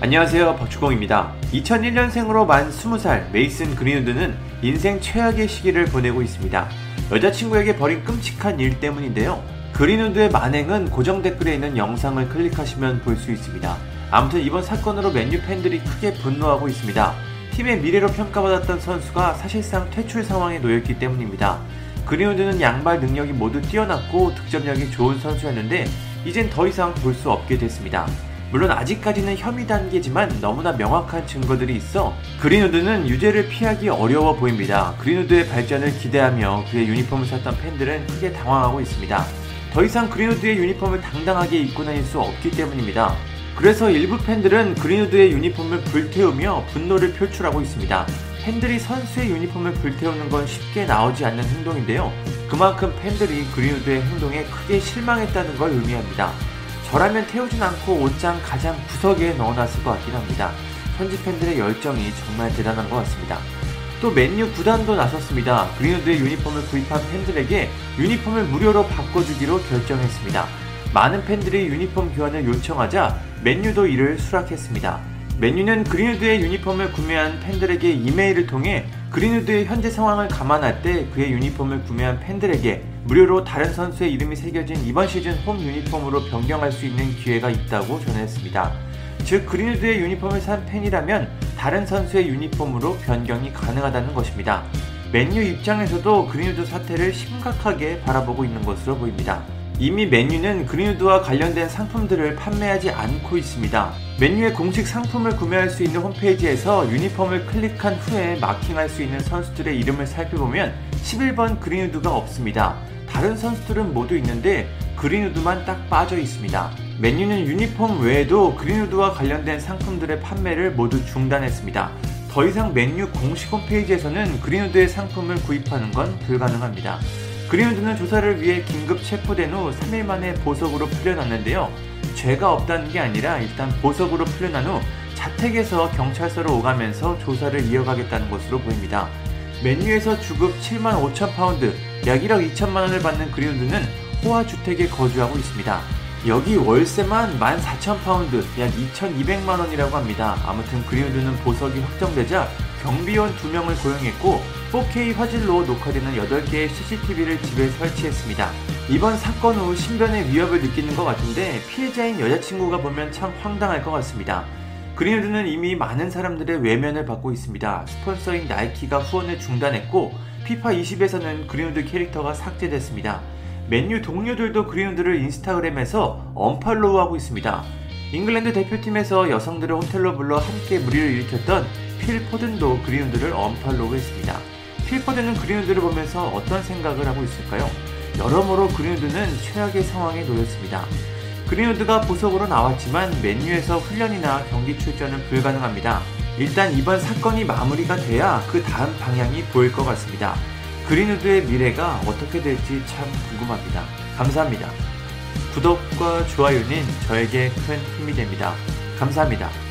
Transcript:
안녕하세요 박주공입니다. 2001년생으로 만 20살 메이슨 그린우드는 인생 최악의 시기를 보내고 있습니다. 여자친구에게 벌인 끔찍한 일 때문인데요. 그린우드의 만행은 고정 댓글에 있는 영상을 클릭하시면 볼 수 있습니다. 아무튼 이번 사건으로 맨유 팬들이 크게 분노하고 있습니다. 팀의 미래로 평가받았던 선수가 사실상 퇴출 상황에 놓였기 때문입니다. 그린우드는 양발 능력이 모두 뛰어났고 득점력이 좋은 선수였는데 이젠 더 이상 볼 수 없게 됐습니다. 물론 아직까지는 혐의 단계지만 너무나 명확한 증거들이 있어 그린우드는 유죄를 피하기 어려워 보입니다. 그린우드의 발전을 기대하며 그의 유니폼을 샀던 팬들은 크게 당황하고 있습니다. 더 이상 그린우드의 유니폼을 당당하게 입고 다닐 수 없기 때문입니다. 그래서 일부 팬들은 그린우드의 유니폼을 불태우며 분노를 표출하고 있습니다. 팬들이 선수의 유니폼을 불태우는 건 쉽게 나오지 않는 행동인데요. 그만큼 팬들이 그린우드의 행동에 크게 실망했다는 걸 의미합니다. 저라면 태우진 않고 옷장 가장 구석에 넣어놨을 것 같긴 합니다. 현지 팬들의 열정이 정말 대단한 것 같습니다. 또 맨유 구단도 나섰습니다. 그린우드의 유니폼을 구입한 팬들에게 유니폼을 무료로 바꿔주기로 결정했습니다. 많은 팬들이 유니폼 교환을 요청하자 맨유도 이를 수락했습니다. 맨유는 그린우드의 유니폼을 구매한 팬들에게 이메일을 통해 그린우드의 현재 상황을 감안할 때 그의 유니폼을 구매한 팬들에게 무료로 다른 선수의 이름이 새겨진 이번 시즌 홈 유니폼으로 변경할 수 있는 기회가 있다고 전했습니다. 즉 그린우드의 유니폼을 산 팬이라면 다른 선수의 유니폼으로 변경이 가능하다는 것입니다. 맨유 입장에서도 그린우드 사태를 심각하게 바라보고 있는 것으로 보입니다. 이미 맨유는 그린우드와 관련된 상품들을 판매하지 않고 있습니다. 맨유의 공식 상품을 구매할 수 있는 홈페이지에서 유니폼을 클릭한 후에 마킹할 수 있는 선수들의 이름을 살펴보면 11번 그린우드가 없습니다. 다른 선수들은 모두 있는데 그린우드만 딱 빠져 있습니다. 맨유는 유니폼 외에도 그린우드와 관련된 상품들의 판매를 모두 중단했습니다. 더 이상 맨유 공식 홈페이지에서는 그린우드의 상품을 구입하는 건 불가능합니다. 그린우드는 조사를 위해 긴급 체포된 후 3일 만에 보석으로 풀려났는데요. 죄가 없다는 게 아니라 일단 보석으로 풀려난 후 자택에서 경찰서로 오가면서 조사를 이어가겠다는 것으로 보입니다. 맨유에서 주급 7만 5천 파운드, 약 1억 2천만 원을 받는 그린우드는 호화 주택에 거주하고 있습니다. 여기 월세만 14,000 파운드, 약 2,200만 원이라고 합니다. 아무튼 그린우드는 보석이 확정되자 경비원 2명을 고용했고 4K 화질로 녹화되는 8개의 CCTV를 집에 설치했습니다. 이번 사건 후 신변의 위협을 느끼는 것 같은데 피해자인 여자친구가 보면 참 황당할 것 같습니다. 그린우드는 이미 많은 사람들의 외면을 받고 있습니다. 스폰서인 나이키가 후원을 중단했고 피파 20에서는 그린우드 캐릭터가 삭제됐습니다. 맨유 동료들도 그린우드를 인스타그램에서 unfollow하고 있습니다. 잉글랜드 대표팀에서 여성들을 호텔로 불러 함께 물의를 일으켰던 필 포든도 그린우드를 unfollow했습니다. 필 포든은 그린우드를 보면서 어떤 생각을 하고 있을까요? 여러모로 그린우드는 최악의 상황에 놓였습니다. 그린우드가 보석으로 나왔지만 맨유에서 훈련이나 경기 출전은 불가능합니다. 일단 이번 사건이 마무리가 돼야 그 다음 방향이 보일 것 같습니다. 그린우드의 미래가 어떻게 될지 참 궁금합니다. 감사합니다. 구독과 좋아요는 저에게 큰 힘이 됩니다. 감사합니다.